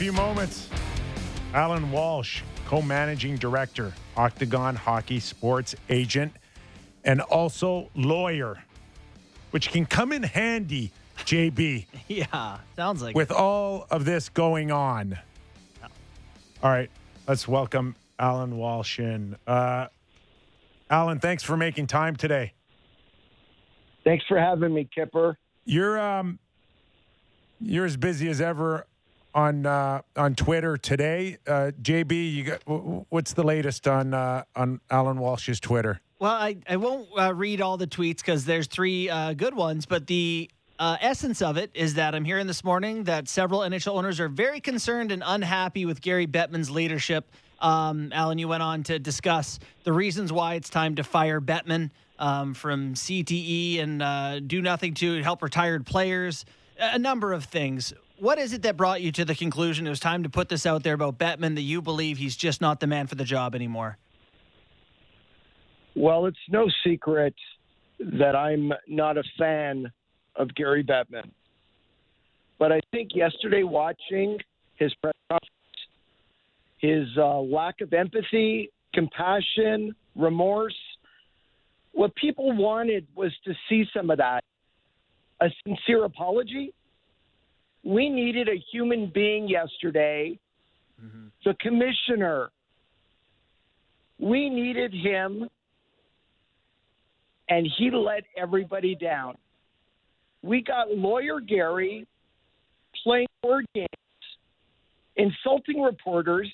few moments. Alan Walsh, co managing director, Octagon Hockey Sports agent, and also lawyer, which can come in handy, JB, Yeah, sounds like with all of this going on. All right, let's welcome Alan Walsh in. Uh, Alan, thanks for making time today. Thanks for having me, Kipper. You're um, you're as busy as ever on uh, on Twitter today. Uh, JB, you got what's the latest on uh, on Alan Walsh's Twitter? Well, I, I won't uh, read all the tweets because there's three uh, good ones, but the uh, essence of it is that I'm hearing this morning that several NHL owners are very concerned and unhappy with Gary Bettman's leadership. Um, Alan, you went on to discuss the reasons why it's time to fire Bettman um, from CTE and do nothing to help retired players, a number of things. What is it that brought you to the conclusion it was time to put this out there about Bettman that you believe he's just not the man for the job anymore? Well, it's no secret that I'm not a fan of Gary Bettman. But I think yesterday, watching his press conference, his uh, lack of empathy, compassion, remorse, what people wanted was to see some of that. A sincere apology. We needed a human being yesterday, mm-hmm. the commissioner. We needed him and he let everybody down. We got lawyer Gary playing word games, insulting reporters,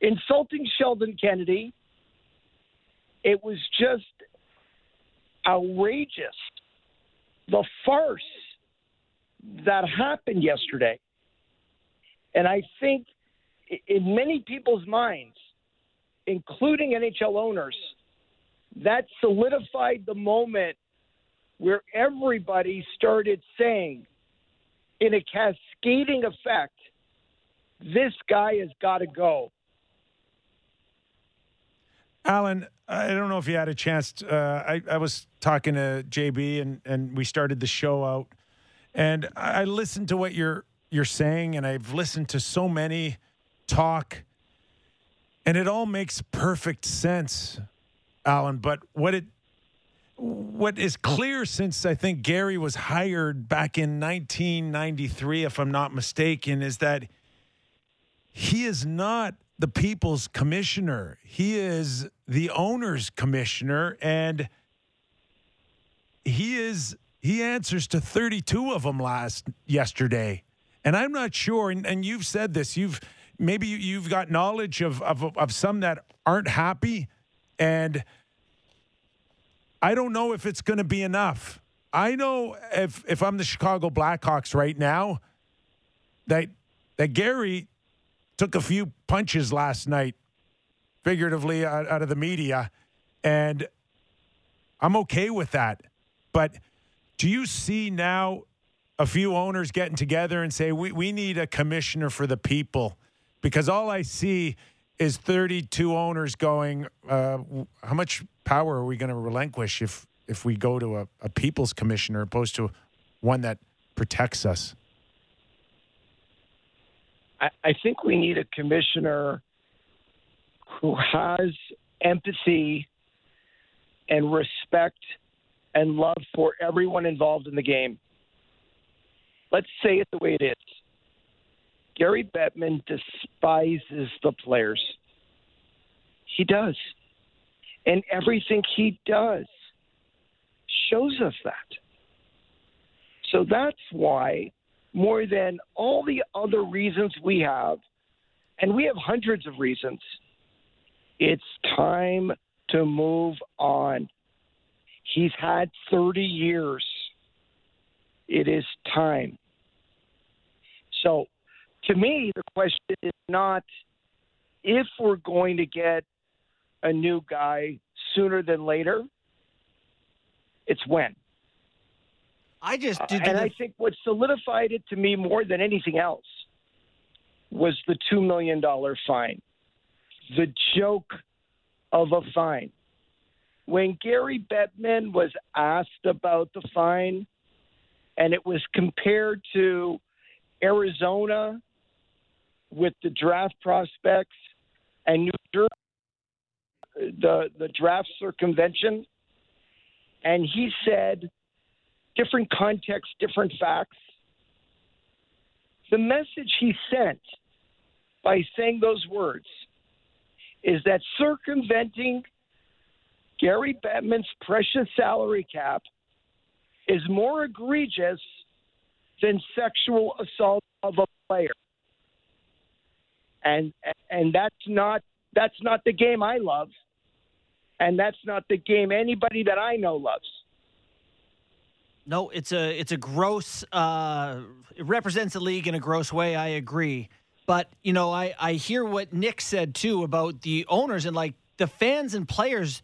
insulting Sheldon Kennedy. It was just outrageous. The farce that happened yesterday. And I think in many people's minds, including NHL owners, that solidified the moment where everybody started saying, in a cascading effect, this guy has got to go. Alan, I don't know if you had a chance. To, uh, I, I was talking to JB and, and we started the show out, and I listened to what you're you're saying, and I've listened to so many talk, and it all makes perfect sense, Alan. But what it what is clear since I think Gary was hired back in 1993, if I'm not mistaken, is that he is not the people's commissioner. He is the owner's commissioner, and he is he answers to 32 of them last yesterday. And I'm not sure. And, and you've said this. You've maybe you- you've got knowledge of, of of some that aren't happy, and I don't know if it's going to be enough. I know if if I'm the Chicago Blackhawks right now, that that Gary took a few punches last night, figuratively out, out of the media, and I'm okay with that. But do you see now a few owners getting together and say we, we need a commissioner for the people? Because all I see is 32 owners going, uh, how much power are we going to relinquish if if we go to a, a people's commissioner opposed to one that protects us? I, I think we need a commissioner who has empathy and respect and love for everyone involved in the game. Let's say it the way it is. Gary Bettman despises the players. He does. And everything he does shows us that. So that's why, more than all the other reasons we have, and we have hundreds of reasons, it's time to move on. He's had 30 years. It is time. So, to me, the question is not if we're going to get a new guy sooner than later, it's when. I just Uh, did. and I think what solidified it to me more than anything else was the $2 million fine. The joke of a fine. When Gary Bettman was asked about the fine, and it was compared to Arizona with the draft prospects and New Jersey, the the draft circumvention, and he said different context, different facts. The message he sent by saying those words is that circumventing Gary Bettman's precious salary cap is more egregious than sexual assault of a player. And and that's not that's not the game I love. And that's not the game anybody that I know loves. No, it's a it's a gross. Uh, it represents the league in a gross way. I agree, but you know, I I hear what Nick said too about the owners and like the fans and players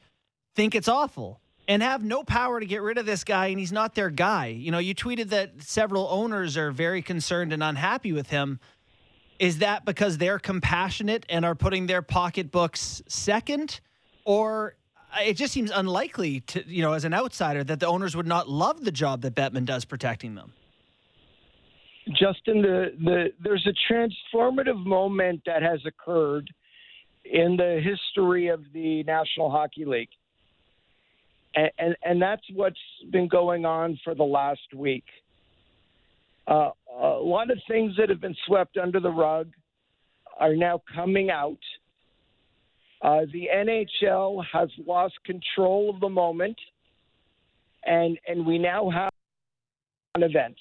think it's awful and have no power to get rid of this guy, and he's not their guy. You know, you tweeted that several owners are very concerned and unhappy with him. Is that because they're compassionate and are putting their pocketbooks second, or uh, it just seems unlikely to you know as an outsider that the owners would not love the job that Bettman does protecting them. Justin, the, the there's a transformative moment that has occurred in the history of the National Hockey League. And, and, and that's what's been going on for the last week. Uh, a lot of things that have been swept under the rug are now coming out. Uh, the NHL has lost control of the moment, and and we now have an event.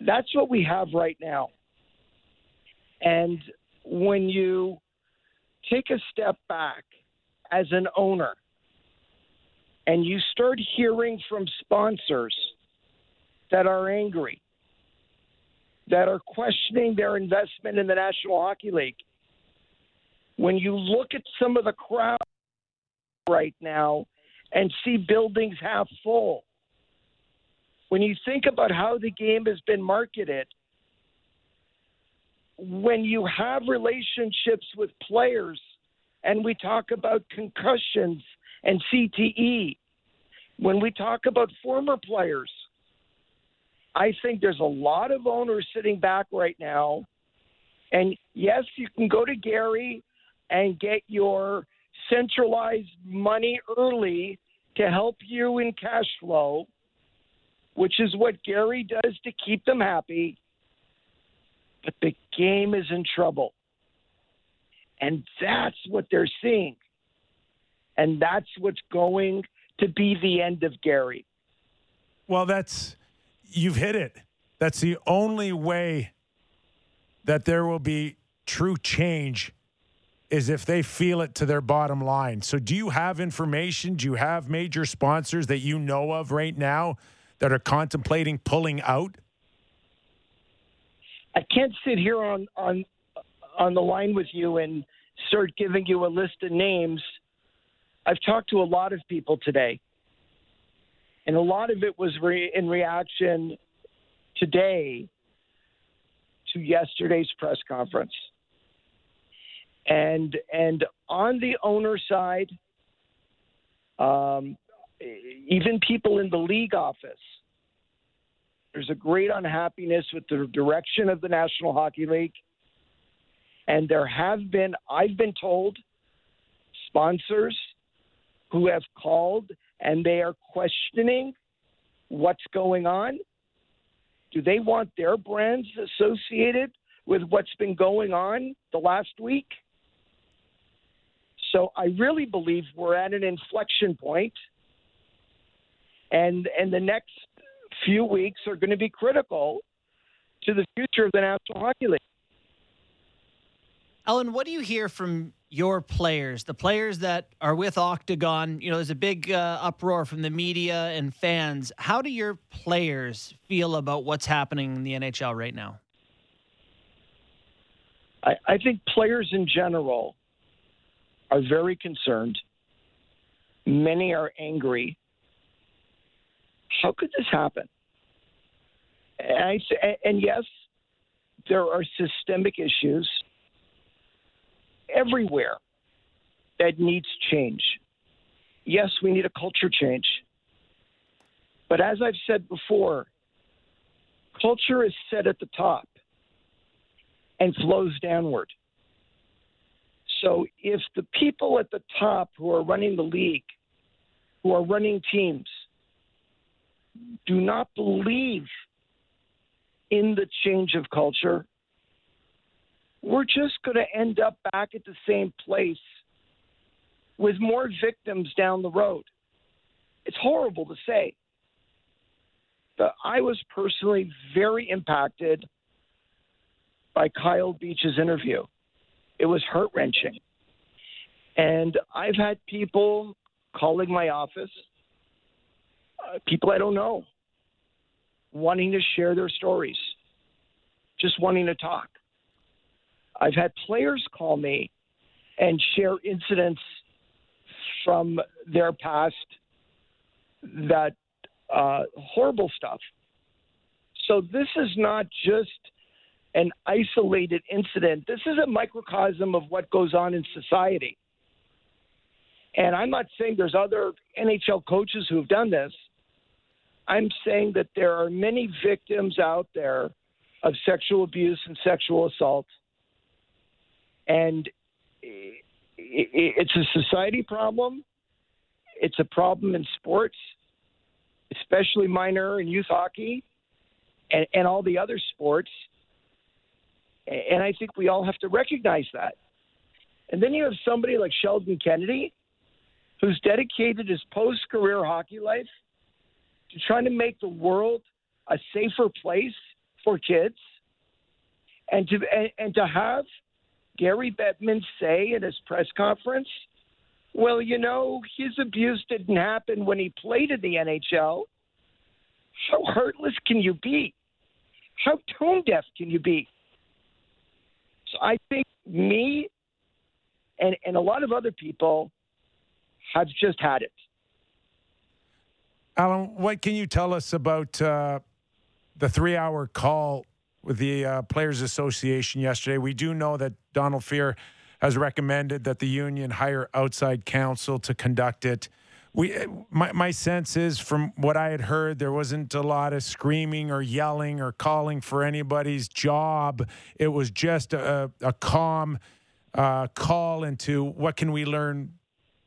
That's what we have right now. And when you take a step back as an owner and you start hearing from sponsors that are angry, that are questioning their investment in the National Hockey League, when you look at some of the crowd right now and see buildings half full, when you think about how the game has been marketed, when you have relationships with players and we talk about concussions and CTE, when we talk about former players, I think there's a lot of owners sitting back right now. And yes, you can go to Gary and get your centralized money early to help you in cash flow, which is what Gary does to keep them happy. But the game is in trouble. And that's what they're seeing. And that's what's going to be the end of Gary. Well, that's, you've hit it. That's the only way that there will be true change is if they feel it to their bottom line. So, do you have information? Do you have major sponsors that you know of right now that are contemplating pulling out? I can't sit here on on on the line with you and start giving you a list of names. I've talked to a lot of people today, and a lot of it was re- in reaction today to yesterday's press conference. And and on the owner side, um, even people in the league office, there's a great unhappiness with the direction of the National Hockey League. And there have been, I've been told, sponsors who have called and they are questioning what's going on. Do they want their brands associated with what's been going on the last week? So I really believe we're at an inflection point, and and the next few weeks are going to be critical to the future of the National Hockey League. Alan, what do you hear from your players, the players that are with Octagon? You know, there's a big uh, uproar from the media and fans. How do your players feel about what's happening in the NHL right now? I, I think players in general are very concerned. Many are angry. How could this happen? And, I, and yes, there are systemic issues everywhere that needs change. Yes, we need a culture change. But as I've said before, culture is set at the top. and flows downward. So if the people at the top who are running the league, who are running teams, do not believe in the change of culture, we're just going to end up back at the same place with more victims down the road. It's horrible to say. But I was personally very impacted by Kyle Beach's interview. It was heart wrenching. And I've had people calling my office, uh, people I don't know, wanting to share their stories, just wanting to talk. I've had players call me and share incidents from their past that uh, horrible stuff. So this is not just an isolated incident. This is a microcosm of what goes on in society. And I'm not saying there's other NHL coaches who've done this. I'm saying that there are many victims out there of sexual abuse and sexual assault. And it's a society problem. It's a problem in sports, especially minor and youth hockey and, and all the other sports. And I think we all have to recognize that. And then you have somebody like Sheldon Kennedy, who's dedicated his post career hockey life to trying to make the world a safer place for kids. And to, and, and to have Gary Bettman say at his press conference, well, you know, his abuse didn't happen when he played in the NHL. How heartless can you be? How tone deaf can you be? So I think me and, and a lot of other people have just had it. Alan, what can you tell us about uh, the three hour call with the uh, Players Association yesterday? We do know that Donald Fehr has recommended that the union hire outside counsel to conduct it we my, my sense is from what I had heard, there wasn't a lot of screaming or yelling or calling for anybody's job. It was just a, a calm uh, call into what can we learn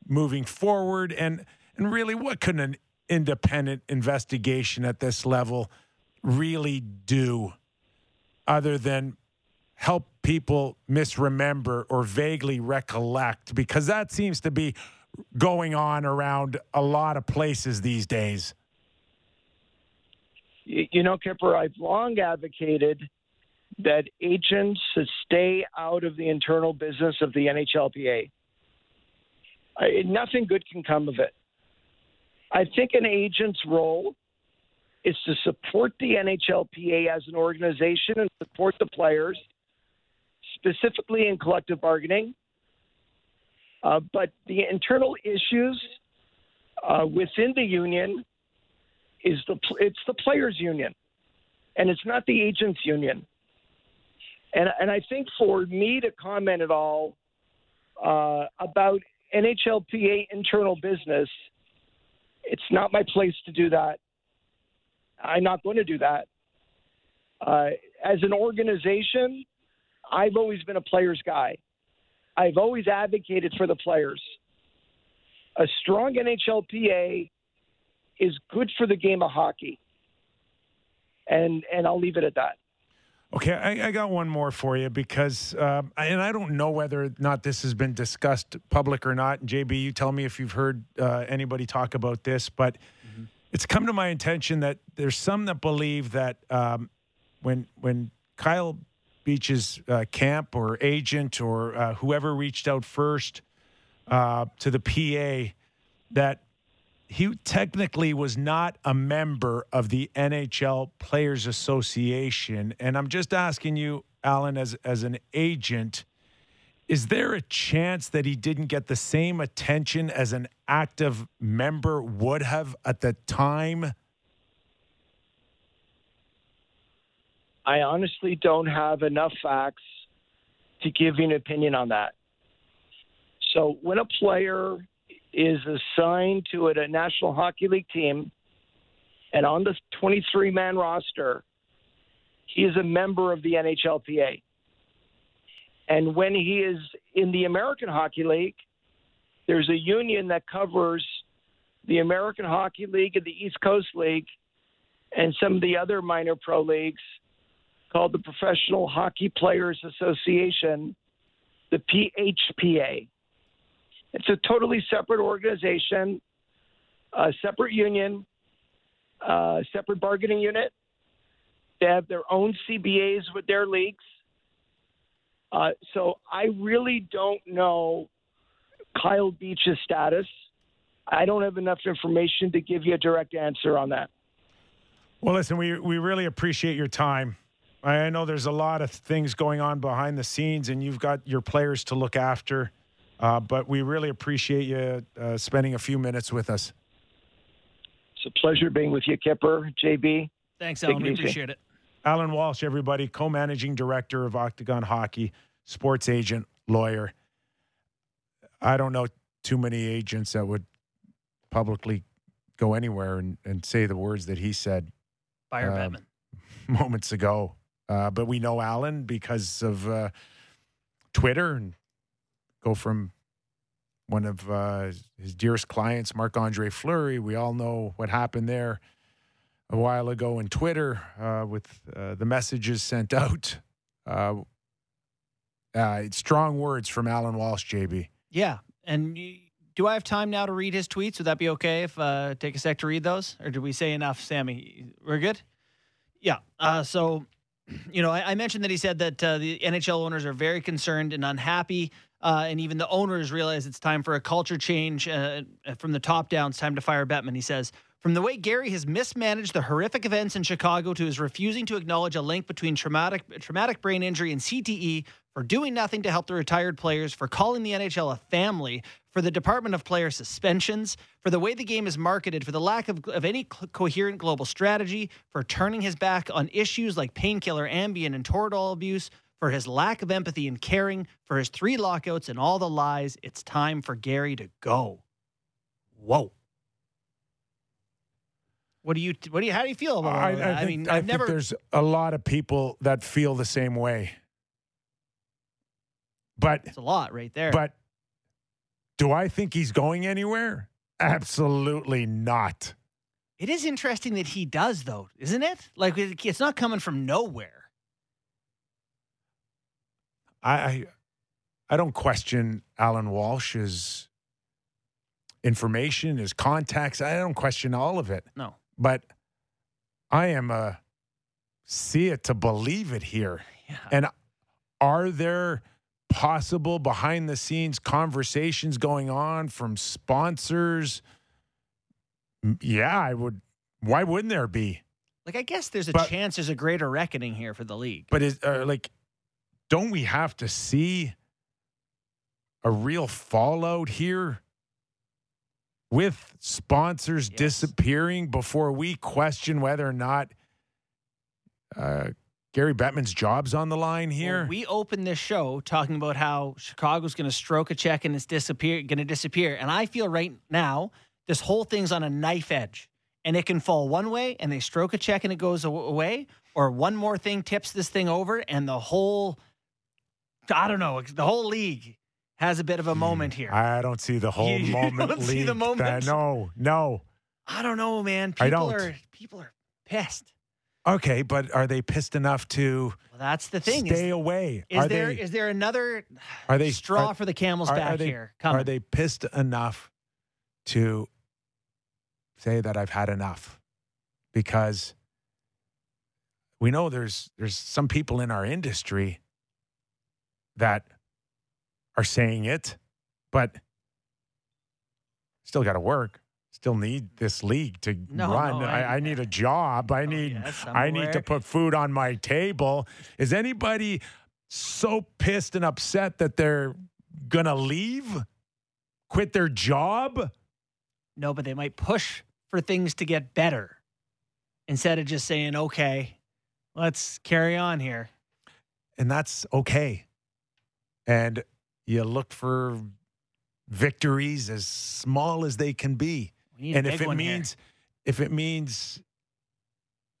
moving forward, and and really what can an independent investigation at this level really do, other than help people misremember or vaguely recollect, because that seems to be going on around a lot of places these days? You know, Kipper, I've long advocated that agents stay out of the internal business of the NHLPA. I, nothing good can come of it. I think an agent's role is to support the NHLPA as an organization and support the players, specifically in collective bargaining, uh, but the internal issues uh, within the union is the it's the players' union, and it's not the agents' union. And and I think for me to comment at all uh, about NHLPA internal business, it's not my place to do that. I'm not going to do that. Uh, as an organization, I've always been a players' guy. I've always advocated for the players. A strong NHLPA is good for the game of hockey. And and I'll leave it at that. Okay, I, I, got one more for you because, um, and I don't know whether or not this has been discussed public or not. JB, you tell me if you've heard uh, anybody talk about this, but. It's come to my attention that there's some that believe that um, when when Kyle Beach's uh, camp or agent or uh, whoever reached out first uh, to the PA that he technically was not a member of the NHL Players Association. And I'm just asking you, Alan, as, as an agent, is there a chance that he didn't get the same attention as an active member would have at the time I honestly don't have enough facts to give you an opinion on that. So when a player is assigned to a National Hockey League team and on the 23 man roster, he is a member of the NHLPA. And when he is in the American Hockey League, there's a union that covers the American Hockey League and the East Coast League and some of the other minor pro leagues called the Professional Hockey Players Association, the PHPA. It's a totally separate organization, a separate union, a separate bargaining unit. They have their own CBAs with their leagues. Uh, so I really don't know Kyle Beach's status. I don't have enough information to give you a direct answer on that. Well, listen, we we really appreciate your time. I know there's a lot of things going on behind the scenes, and you've got your players to look after. Uh, but we really appreciate you uh, spending a few minutes with us. It's a pleasure being with you, Kipper, JB. Thanks, Take Alan. We appreciate it. Alan Walsh, everybody, co managing director of Octagon Hockey, sports agent, lawyer. I don't know too many agents that would publicly go anywhere and, and say the words that he said Fire Bettman. moments ago. Uh, but we know Alan because of uh, Twitter and go from one of uh, his dearest clients, Marc Andre Fleury. We all know what happened there a while ago in Twitter uh, with uh, the messages sent out. Uh, uh, strong words from Alan Walsh, JB. Yeah. And do I have time now to read his tweets? Would that be okay if uh, take a sec to read those? Or did we say enough, Sammy? We're good? Yeah. Uh, so, you know, I, I mentioned that he said that uh, the NHL owners are very concerned and unhappy. And even the owners realize it's time for a culture change from the top down. It's time to fire Bettman. He says, from the way Gary has mismanaged the horrific events in Chicago to his refusing to acknowledge a link between traumatic traumatic brain injury and CTE, for doing nothing to help the retired players, for calling the NHL a family, for the Department of Player suspensions, for the way the game is marketed, for the lack of, of any co- coherent global strategy, for turning his back on issues like painkiller, Ambien, and Toradol abuse, for his lack of empathy and caring, for his three lockouts and all the lies. It's time for Gary to go. Whoa. What do you? What do you? How do you feel about all of that? I, think, mean, I I've think never. there's a lot of people that feel the same way. But It's a lot right there. But do I think he's going anywhere? Absolutely not. It is interesting that he does, though, isn't it? Like it's not coming from nowhere. I I, I don't question Alan Walsh's information, his contacts. I don't question all of it. No. But I am a see it to believe it here. Yeah. And are there possible behind the scenes conversations going on from sponsors? Yeah, I would. Why wouldn't there be? Like I guess there's a But- chance there's a greater reckoning here for the league. But is uh, like, don't we have to see a real fallout here with sponsors Yes. disappearing before we question whether or not uh, Gary Bettman's job's on the line here? Well, we opened this show talking about how Chicago's going to stroke a check and it's disappear going to disappear. And I feel right now this whole thing's on a knife edge. And it can fall one way and they stroke a check and it goes away, or one more thing tips this thing over and the whole I don't know, the whole league has a bit of a moment here. I, Hmm. Don't see the whole You moment. don't see the moment? Uh, no, no. I don't know, man. People I don't. are people are pissed. Okay, but are they pissed enough to Well, that's the thing. stay Is, away? is are there they? is there another are they straw are- for the camel's are- back are they- here? Coming. Are they pissed enough to say that I've had enough? Because we know there's there's some people in our industry that are saying it, but still got to work. Still need this league to No, run. no, I- I, I need a job. I Oh, need yes, I'm need to put food on my table. Is anybody so pissed and upset that they're gonna leave, quit their job? No, but they might push for things to get better instead of just saying, okay, let's carry on here. And that's okay. And you look for victories as small as they can be. And if it one here. means if it means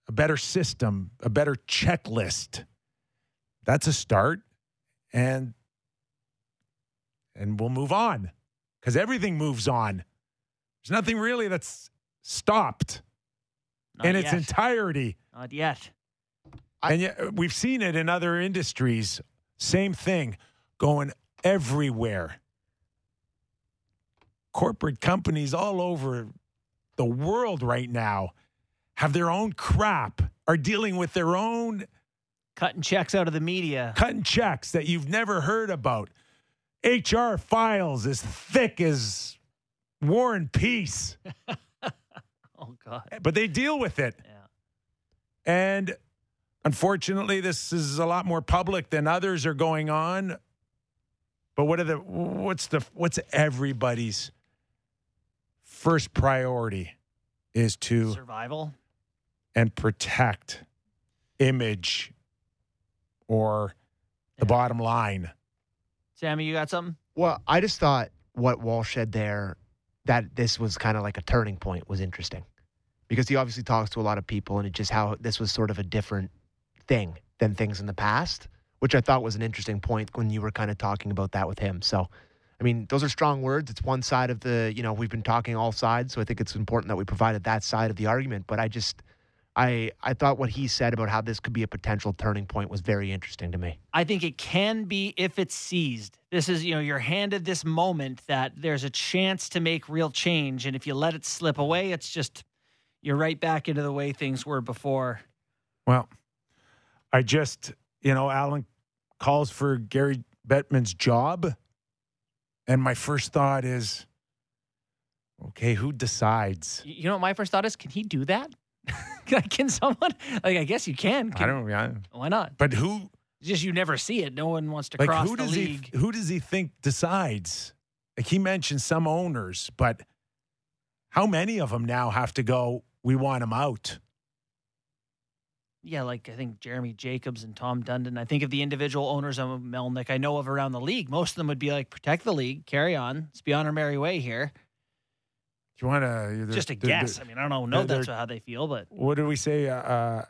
a better system, a better checklist, that's a start. And and we'll move on because everything moves on. There's nothing really that's stopped Not in yet. its entirety. Not yet. and yet we've seen it in other industries. Same thing going everywhere. Corporate companies all over the world right now have their own crap, are dealing with their own Cutting checks out of the media. cutting checks that you've never heard about. HR files as thick as War and Peace, Oh God. but they deal with it. Yeah. And unfortunately, this is a lot more public than others are going on. But what are the what's the what's everybody's first priority is to Survival. and protect image or the Yeah. bottom line. Sammy, you got something? Well, I just thought what Walsh said there, that this was kind of like a turning point, was interesting, because he obviously talks to a lot of people, and it just how this was sort of a different thing than things in the past, which I thought was an interesting point when you were kind of talking about that with him. So, I mean, those are strong words. It's one side of the, you know, we've been talking all sides, so I think it's important that we provided that side of the argument. But I just, I, I thought what he said about how this could be a potential turning point was very interesting to me. I think it can be if it's seized. This is, you know, you're handed this moment that there's a chance to make real change. And if you let it slip away, it's just, you're right back into the way things were before. Well, I just, you know, Alan calls for Gary Bettman's job. And my first thought is, okay, who decides? You know what my first thought is? Can he do that? can, can someone? Like, I guess you can. I don't know. Why not? But who, just you never see it. No one wants to like, cross who the does he, league. who does he think decides? Like, he mentioned some owners, but how many of them now have to go, we want him out? Yeah, like I think Jeremy Jacobs and Tom Dundon. I think of the individual owners of Melnyk I know of around the league, most of them would be like, protect the league, carry on, let's be on our merry way here. Do you want to? Just a guess. I mean, I don't know they're- that's how they feel, but what do we say? Uh, uh,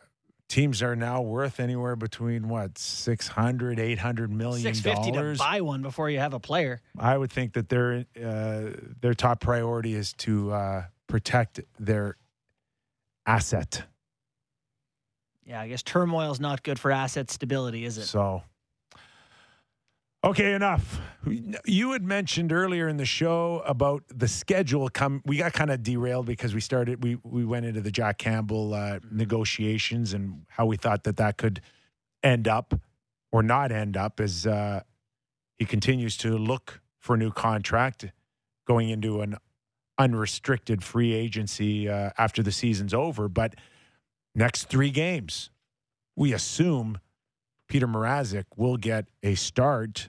teams are now worth anywhere between what 600 800 million fifty to buy one before you have a player. i would think that their uh, their top priority is to uh, protect their asset Yeah, I guess turmoil is not good for asset stability, is it? so okay enough. You had mentioned earlier in the show about the schedule come we got kind of derailed because we started we we went into the jack campbell uh, negotiations and how we thought that that could end up or not end up as uh, he continues to look for a new contract going into an unrestricted free agency uh, after the season's over. But next three games we assume Peter Mrazek will get a start.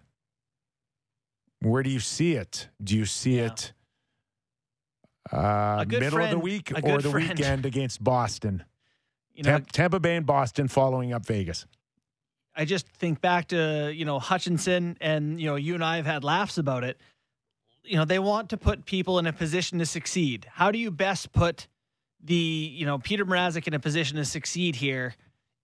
Where do you see it? Do you see Yeah. it uh, middle of the week or the friend. weekend against Boston? You know, Tam- Tampa Bay and Boston following up Vegas. I just think back to, you know, Hutchinson and, you know, you and I have had laughs about it. You know, they want to put people in a position to succeed. How do you best put the, you know, Peter Mrazek in a position to succeed here?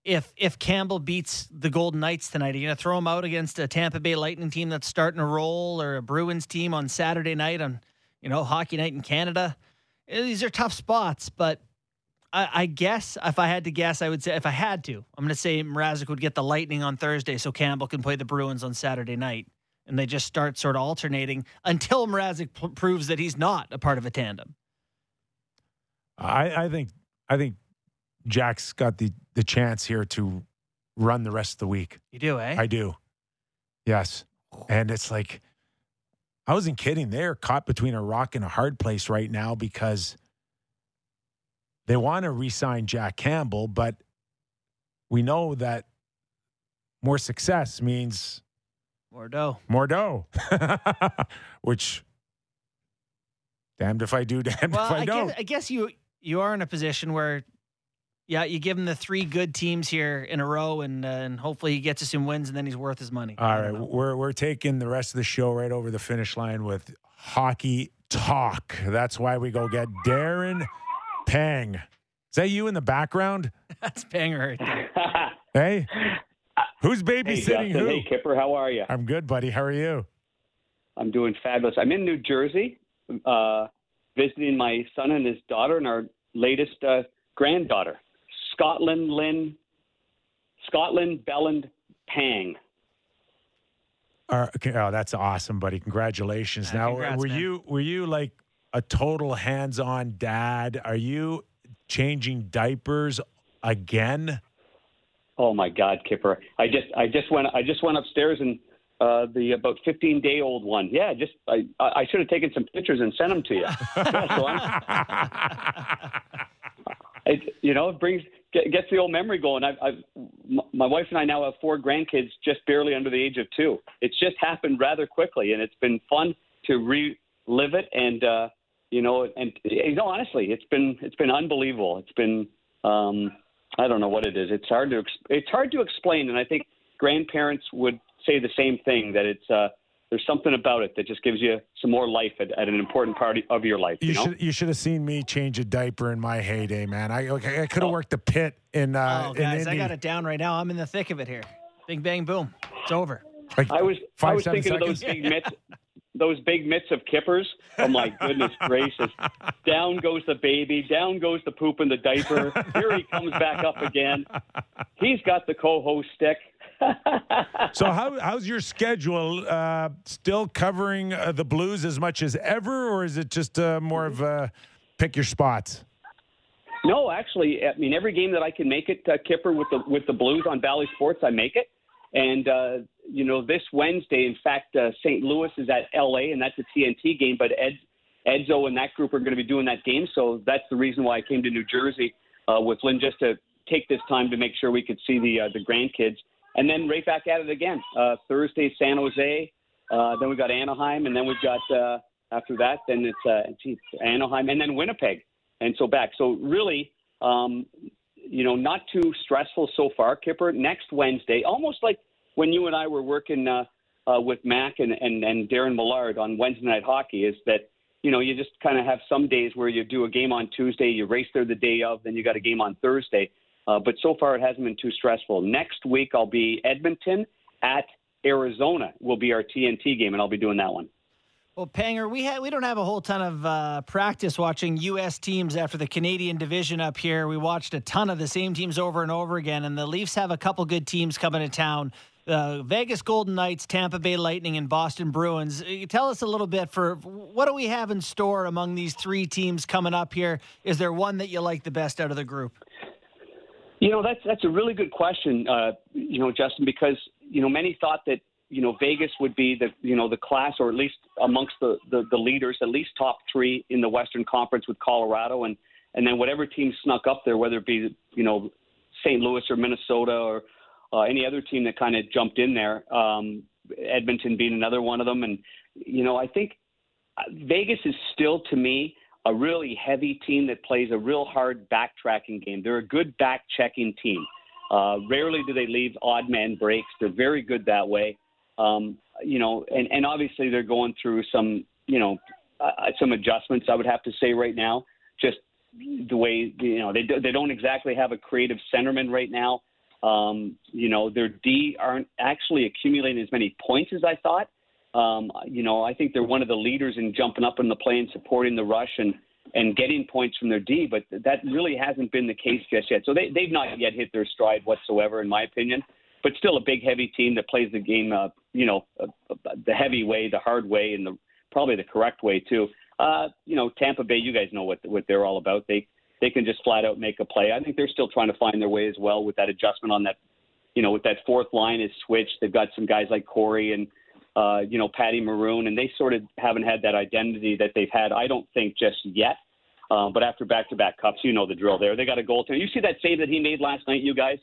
If if Campbell beats the Golden Knights tonight, are you going to throw him out against a Tampa Bay Lightning team that's starting to roll or a Bruins team on Saturday night on, you know, hockey night in Canada? Eh, These are tough spots, but I, I guess if I had to guess, I would say if I had to, I'm going to say Mrazek would get the Lightning on Thursday, so Campbell can play the Bruins on Saturday night, and they just start sort of alternating until Mrazek p- proves that he's not a part of a tandem. I, I think I think Jack's got the the chance here to run the rest of the week. You do, eh? I do. Yes. And it's like, I wasn't kidding. They're caught between a rock and a hard place right now because they want to re sign Jack Campbell, but we know that more success means More dough. more dough, which damned if I do, damned Well, if I, I don't. guess, I guess you you are in a position where, yeah, you give him the three good teams here in a row, and uh, and hopefully he gets us some wins, and then he's worth his money. All I right, don't know. we're we're taking the rest of the show right over the finish line with hockey talk. That's why we go get Darren Pang. Is that you in the background? that's Panger right there. Hey, who's babysitting Justin. who? Hey, Kipper. How are you? I'm good, buddy. How are you? I'm doing fabulous. I'm in New Jersey, uh, visiting my son and his daughter and our latest uh, granddaughter, Scotland Lynn, Scotland Belland Pang. Uh, okay, oh, that's awesome, buddy! Congratulations. Yeah, now, congrats, were man. you were you like a total hands-on dad? Are you changing diapers again? Oh my God, Kipper! I just I just went I just went upstairs and uh, the about 15 day old one. Yeah, just I I should have taken some pictures and sent them to you. Yeah, so it, you know, it brings get, gets the old memory going. I've, I've my wife and I now have four grandkids, just barely under the age of two. It's just happened rather quickly, and it's been fun to relive it. And uh, you know, and you know, honestly, it's been it's been unbelievable. It's been um, I don't know what it is. It's hard to it's hard to explain, and I think grandparents would say the same thing that it's uh, there's something about it that just gives you some more life at, at an important part of your life. You, You know? should you should have seen me change a diaper in my heyday, man. I okay, I could have Oh. worked the pit in uh, oh, in guys, I got it down right now. I'm in the thick of it here. Bing, bang, boom. It's over. Like, I was Five, I was seven thinking of those big mitts, those big mitts of kippers. Oh my goodness gracious! Down goes the baby, down goes the poop in the diaper. Here he comes back up again. He's got the co-host stick. So how how's your schedule? Uh, still covering uh, the Blues as much as ever, or is it just uh, more of a pick your spots? No, actually, I mean every game that I can make it, uh, Kipper, with the with the Blues on Bally Sports, I make it. And uh, you know, this Wednesday, in fact, uh, St. Louis is at LA, and that's a TNT game. But Ed, Edzo and that group are going to be doing that game, so that's the reason why I came to New Jersey with Lynn just to take this time to make sure we could see the the grandkids, and then right back at it again. Uh, Thursday, San Jose. Uh, then we got Anaheim, and then we've got uh, after that, then it's uh, geez, Anaheim, and then Winnipeg and so back. So really, um, you know, not too stressful so far, Kipper. Next Wednesday, almost like when you and I were working uh, uh, with Mac and, and, and Darren Millard on Wednesday Night Hockey, is that you know you just kind of have some days where you do a game on Tuesday, you race there the day of, then you got a game on Thursday. Uh, but so far, it hasn't been too stressful. Next week, I'll be Edmonton at Arizona. Will be our TNT game, and I'll be doing that one. Well, Panger, we ha- we don't have a whole ton of uh, practice watching U.S. teams after the Canadian division up here. We watched a ton of the same teams over and over again, and the Leafs have a couple good teams coming to town. Uh, Vegas Golden Knights, Tampa Bay Lightning, and Boston Bruins. Uh, Tell us a little bit for what do we have in store among these three teams coming up here? Is there one that you like the best out of the group? You know, that's that's a really good question. Uh, you know, Justin, because you know many thought that you know Vegas would be the you know the class, or at least amongst the, the the leaders, at least top three in the Western Conference with Colorado, and and then whatever team snuck up there, whether it be you know St. Louis or Minnesota or uh, any other team that kind of jumped in there, um, Edmonton being another one of them, and you know I think uh, Vegas is still to me a really heavy team that plays a real hard backtracking game. They're a good back checking team. Uh, rarely do they leave odd man breaks. They're very good that way. Um, you know, and, and obviously they're going through some, you know, uh, some adjustments. I would have to say right now, just the way you know they do, they don't exactly have a creative centerman right now. Um, you know, their D aren't actually accumulating as many points as I thought. Um, you know, I think they're one of the leaders in jumping up in the play and supporting the rush and and getting points from their D, but that really hasn't been the case just yet. So they they've not yet hit their stride whatsoever, in my opinion. But still, a big, heavy team that plays the game, uh, you know, uh, the heavy way, the hard way, and the probably the correct way too. Uh, you know, Tampa Bay, you guys know what what they're all about. They they can just flat out make a play. I think they're still trying to find their way as well with that adjustment on that, you know, with that fourth line is switched. They've got some guys like Corey and uh, you know Patty Maroon, and they sort of haven't had that identity that they've had. I don't think just yet. Um, but after back-to-back cups, you know the drill. There, they got a goaltender. You see that save that he made last night, you guys?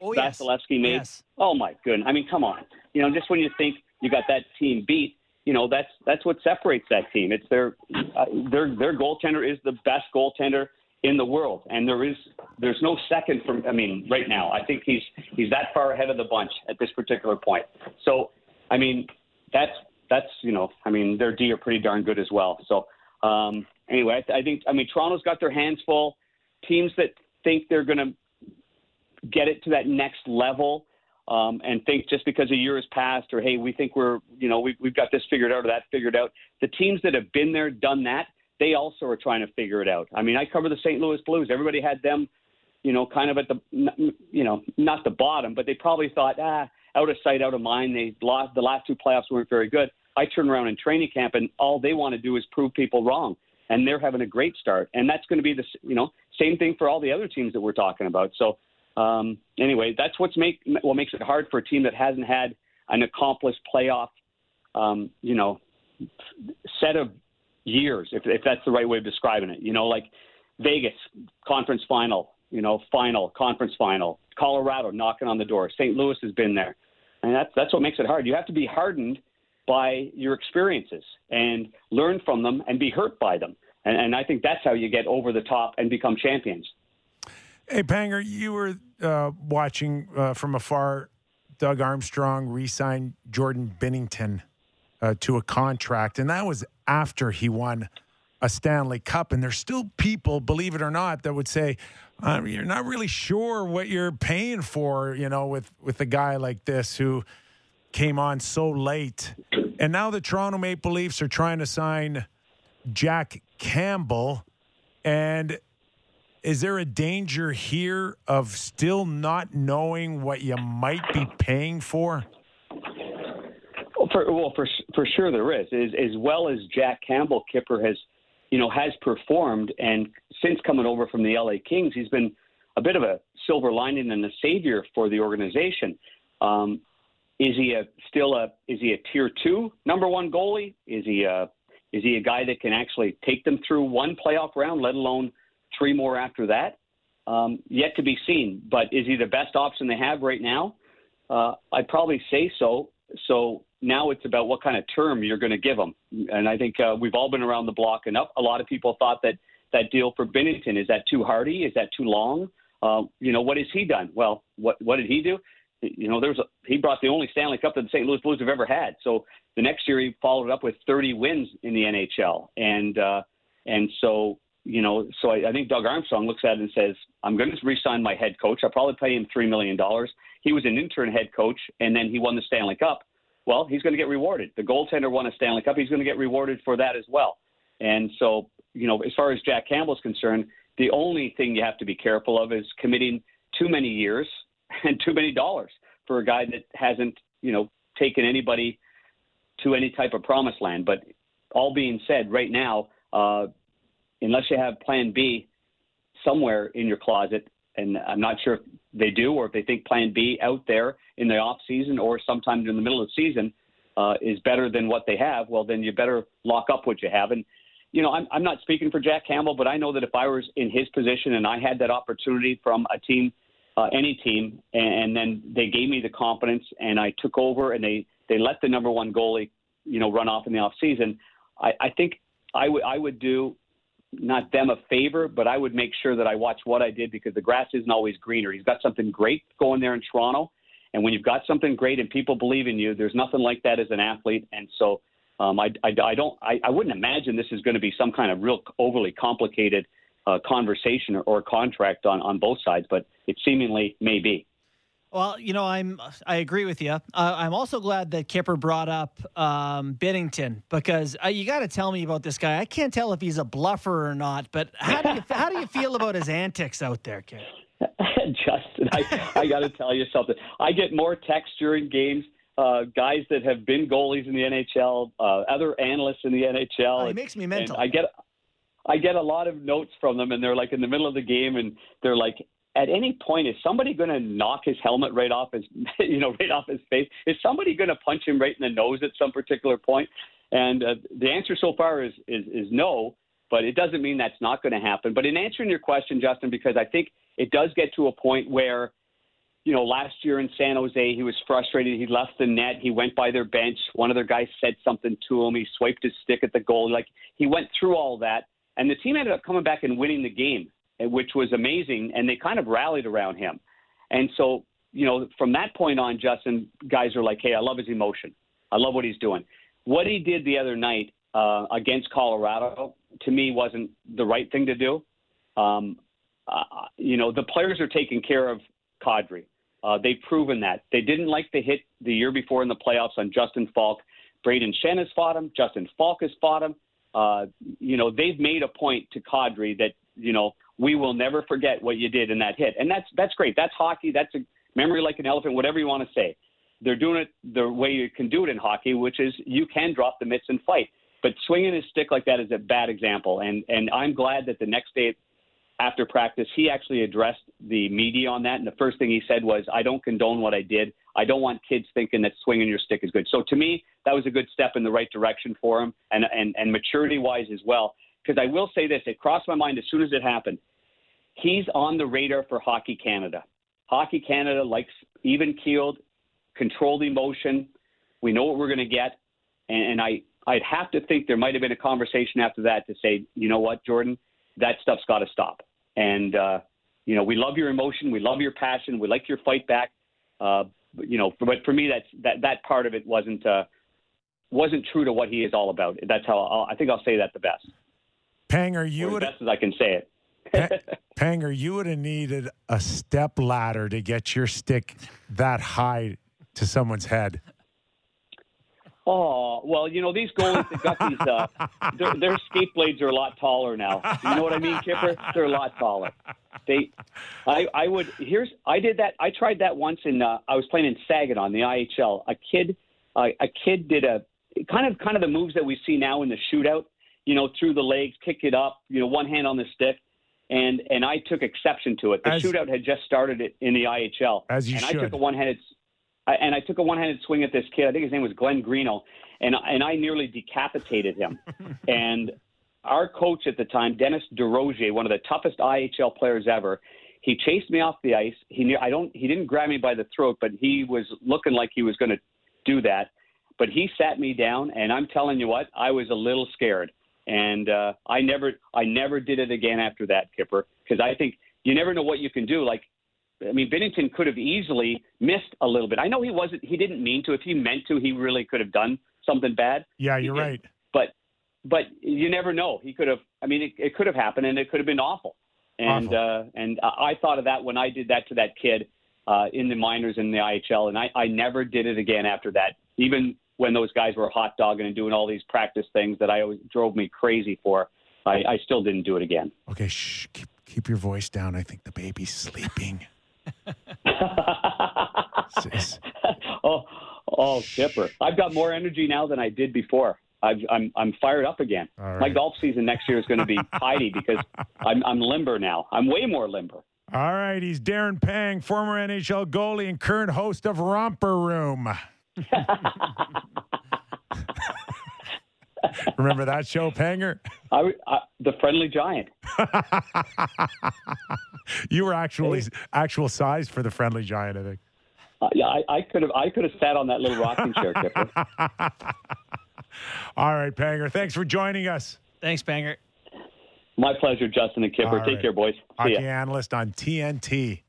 Oh yes, Vasilevskiy made. Yes. Oh my goodness! I mean, come on. You know, just when you think you got that team beat, you know that's that's what separates that team. It's their uh, their their goaltender is the best goaltender in the world, and there is there's no second from. I mean, right now, I think he's he's that far ahead of the bunch at this particular point. So, I mean, that's that's you know, I mean, their D are pretty darn good as well. So, um, anyway, I, I think I mean Toronto's got their hands full. Teams that think they're going to get it to that next level. um, and think just because a year has passed or hey, we think we're you know we, we've got this figured out or that figured out. The teams that have been there, done that, they also are trying to figure it out. I mean, I cover the St. Louis Blues. Everybody had them, you know, kind of at the you know not the bottom, but they probably thought ah out of sight, out of mind. They lost the last two playoffs weren't very good. I turn around in training camp and all they want to do is prove people wrong. And they're having a great start. And that's going to be the you know same thing for all the other teams that we're talking about. So um, anyway, that's what's make what makes it hard for a team that hasn't had an accomplished playoff, um, you know, set of years, if, if that's the right way of describing it. You know, like Vegas conference final, you know, final conference final, Colorado knocking on the door, St. Louis has been there, and that's that's what makes it hard. You have to be hardened by your experiences and learn from them and be hurt by them, and, and I think that's how you get over the top and become champions. Hey, Panger, you were uh, watching uh, from afar Doug Armstrong re sign Jordan Binnington uh, to a contract, and that was after he won a Stanley Cup. And there's still people, believe it or not, that would say, uh, you're not really sure what you're paying for, you know, with, with a guy like this who came on so late. And now the Toronto Maple Leafs are trying to sign Jack Campbell. And is there a danger here of still not knowing what you might be paying for? Well, for, well, for for sure there is. As, as well as Jack Campbell, Kyper has, you know, has performed, and since coming over from the LA Kings, he's been a bit of a silver lining and a savior for the organization. Um, is he a still a is he a tier two number one goalie? Is he a is he a guy that can actually take them through one playoff round, let alone three more after that. Um, yet to be seen. But is he the best option they have right now? Uh, I'd probably say so. So now it's about what kind of term you're going to give him. And I think uh, we've all been around the block enough. A lot of people thought that that deal for Binnington is that too hardy? Is that too long? Uh, you know, what has he done? Well, what what did he do? You know, there's a, he brought the only Stanley Cup that the St. Louis Blues have ever had. So the next year he followed up with 30 wins in the NHL, and uh, and so you know, so I, I think Doug Armstrong looks at it and says, I'm going to re-sign my head coach. I'll probably pay him $3 million. He was an intern head coach, and then he won the Stanley Cup. Well, he's going to get rewarded. The goaltender won a Stanley Cup. He's going to get rewarded for that as well. And so, you know, as far as Jack Campbell's concerned, the only thing you have to be careful of is committing too many years and too many dollars for a guy that hasn't, you know, taken anybody to any type of promised land. But all being said, right now, uh, unless you have Plan B somewhere in your closet, and I'm not sure if they do or if they think Plan B out there in the off season or sometime in the middle of the season uh, is better than what they have. Well, then you better lock up what you have. And you know, I'm, I'm not speaking for Jack Campbell, but I know that if I was in his position and I had that opportunity from a team, uh, any team, and, and then they gave me the confidence and I took over and they they let the number one goalie, you know, run off in the off season. I, I think I would I would do not them a favor, but I would make sure that I watch what I did because the grass isn't always greener. He's got something great going there in Toronto. And when you've got something great and people believe in you, there's nothing like that as an athlete. And so um, I, I, I don't, I, I wouldn't imagine this is going to be some kind of real overly complicated uh, conversation or, or contract on, on both sides, but it seemingly may be. Well, you know, I'm I agree with you. Uh, I'm also glad that Kyper brought up um, Binnington because uh, you got to tell me about this guy. I can't tell if he's a bluffer or not, but how do you how do you feel about his antics out there, kid? Justin, I, I got to tell you something. I get more texts during games. Uh, guys that have been goalies in the NHL, uh, other analysts in the NHL. Oh, it makes me mental. I get I get a lot of notes from them, and they're like in the middle of the game, and they're like, at any point is somebody going to knock his helmet right off his you know right off his face? Is somebody going to punch him right in the nose at some particular point? And uh, the answer so far is, is is no but it doesn't mean that's not going to happen. But in answering your question justin because i think it does get to a point where you know last year in san jose he was frustrated. He left the net. He went by their bench. One of their guys said something to him. He swiped his stick at the goal. Like he went through all that. And the team ended up coming back and winning the game which was amazing, and they kind of rallied around him. And so, you know, from that point on, Justin, guys are like, hey, I love his emotion. I love what he's doing. What he did the other night uh, against Colorado, to me, wasn't the right thing to do. Um, uh, you know, the players are taking care of Kadri. Uh, they've proven that. They didn't like the hit the year before in the playoffs on Justin Faulk. Brayden Schenn has fought him. Justin Faulk has fought him. Uh, you know, they've made a point to Kadri that, you know, we will never forget what you did in that hit. And that's that's great. That's hockey. That's a memory like an elephant, whatever you want to say. They're doing it the way you can do it in hockey, which is you can drop the mitts and fight. But swinging his stick like that is a bad example. And and I'm glad that the next day after practice, he actually addressed the media on that. And the first thing he said was, I don't condone what I did. I don't want kids thinking that swinging your stick is good. So to me, that was a good step in the right direction for him and, and, and maturity wise as well. Because I will say this, it crossed my mind as soon as it happened. He's on the radar for Hockey Canada. Hockey Canada likes even keeled, controlled emotion. We know what we're going to get. And, and I, I'd have to think there might have been a conversation after that to say, you know what, Jordan, that stuff's got to stop. And uh, you know, we love your emotion, we love your passion, we like your fight back. Uh, you know, but for me, that's that that part of it wasn't uh, wasn't true to what he is all about. That's how I'll, I think I'll say that the best. Pang, are you or as best as I can say it. Panger, you would have needed a step ladder to get your stick that high to someone's head. Oh well, you know these goalies they've got these. Uh, their, their skate blades are a lot taller now. You know what I mean, Kyper? They're a lot taller. They, I, I would. Here's I did that. I tried that once in. Uh, I was playing in Saginaw in the IHL. A kid, uh, a kid did a kind of kind of the moves that we see now in the shootout. You know, through the legs, kick it up. You know, one hand on the stick. And and I took exception to it. The As- shootout had just started it in the IHL, As you and should. I took a one-handed and I took a one-handed swing at this kid. I think his name was Glenn Greeno, and and I nearly decapitated him. and our coach at the time, Dennis DeRozier, one of the toughest IHL players ever, he chased me off the ice. He knew I don't. He didn't grab me by the throat, but he was looking like he was going to do that. But he sat me down, and I'm telling you what, I was a little scared, and uh, I never, I never did it again after that, Kyper, because I think you never know what you can do. Like I mean, Binnington could have easily missed a little bit. I know he wasn't. He didn't mean to. If he meant to, he really could have done something bad. Yeah, you're right. But but you never know. He could have. I mean, it, it could have happened, and it could have been awful. And Awful. uh, and I I thought of that when I did that to that kid uh, in the minors in the IHL, and I I never did it again after that. Even when those guys were hot dogging and doing all these practice things that I always drove me crazy for, I, I still didn't do it again. Okay, shh. Keep, keep your voice down. I think the baby's sleeping. Oh, oh, Chipper! I've got more energy now than I did before. I've, I'm I'm fired up again. All My golf season next year is going to be tidy because I'm I'm limber now. I'm way more limber. All right, he's Darren Pang, former NHL goalie and current host of Romper Room. Remember that show, Panger? I, I, the friendly giant. You were actually actual size for the friendly giant, I think. Uh, yeah, I, I could have I could have sat on that little rocking chair, Kyper. All right, Panger. Thanks for joining us. Thanks, Panger. My pleasure, Justin and Kyper. All Take right. care, boys. See Hockey ya. analyst on TNT.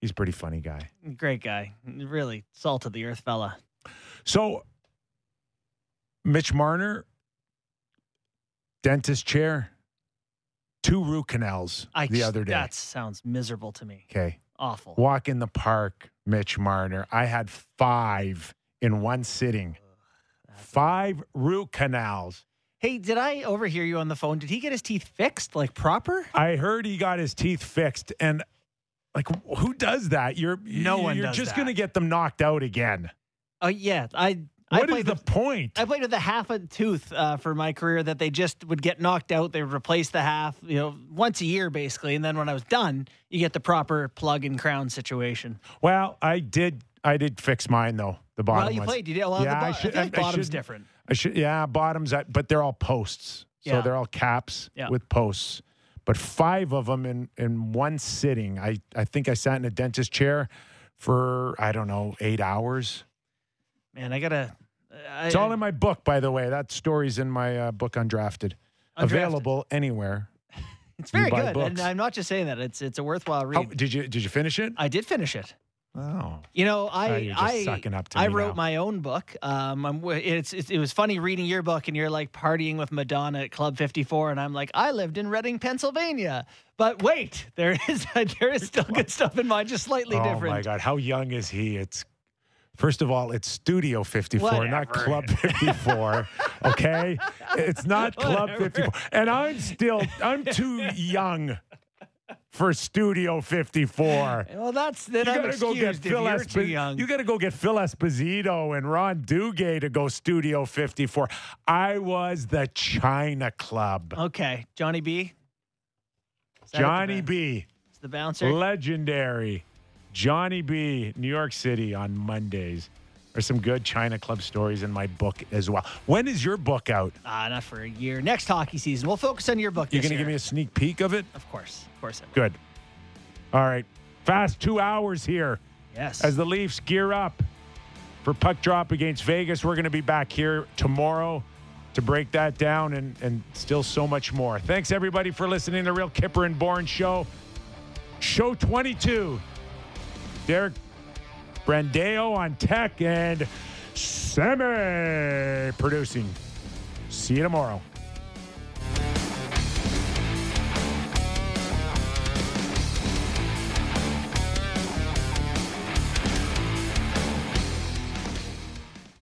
He's a pretty funny guy. Great guy. Really salt of the earth fella. So, Mitch Marner, dentist chair, two root canals I the other day. That sounds miserable to me. Okay. Awful. Walk in the park, Mitch Marner. I had five in one sitting. Five root canals. Hey, did I overhear you on the phone? Did he get his teeth fixed like proper? I heard he got his teeth fixed, and like, who does that? You're No one You're just that. to get them knocked out again. Oh yeah, I I What is played the with, point? I played with a half a tooth uh, for my career that they just would get knocked out. They would replace the half, you know, once a year basically, and then when I was done, you get the proper plug and crown situation. well, I did. I did fix mine though. The bottom. well, you ones. played. You did. Well, Yeah, the bo- I I, should- feel like I- I bottom's should- different. I should, yeah, bottoms, uh, but they're all posts. So Yeah. they're all caps Yeah. with posts. But five of them in, in one sitting. I, I think I sat in a dentist chair for, I don't know, eight hours. Man, I gotta. It's all in my book, by the way. That story's in my uh, book, Undrafted. Undrafted. Available anywhere. It's very good, and. I'm not just saying that. It's it's a worthwhile read. How, did you did you finish it? I did finish it. Oh. You know, Oh, I I sucking up to I wrote now. my own book. Um, I'm, it's, it's it was funny reading your book, and you're like partying with Madonna at Club 54, and I'm like, I lived in Reading, Pennsylvania. But wait, there is there is still good stuff in mine, just slightly oh different. Oh my God, how young is he? It's first of all, it's Studio 54, not Club 54. okay, it's not Club Whatever. 54, and I'm still I'm too young for Studio 54. Well, that's then You I'm gotta go get Phil young. You gotta go get Phil Esposito and Ron Duguay to go Studio 54. I was the China Club. okay, Johnny B. Johnny B. is the bouncer. Legendary. Johnny B. New York City on Mondays. There's some good China Club stories in my book as well. When is your book out? Ah, not for a year. Next hockey season. We'll focus on your book. You're going to give me a sneak peek of it? Of course, of course. Good. All right. Fast two hours here Yes. as the Leafs gear up for puck drop against Vegas. We're going to be back here tomorrow to break that down and, and still so much more. Thanks, everybody, for listening to the Real Kyper and Bourne Show. Show 22. Derek Brandeo on tech and Sammy producing. See you tomorrow.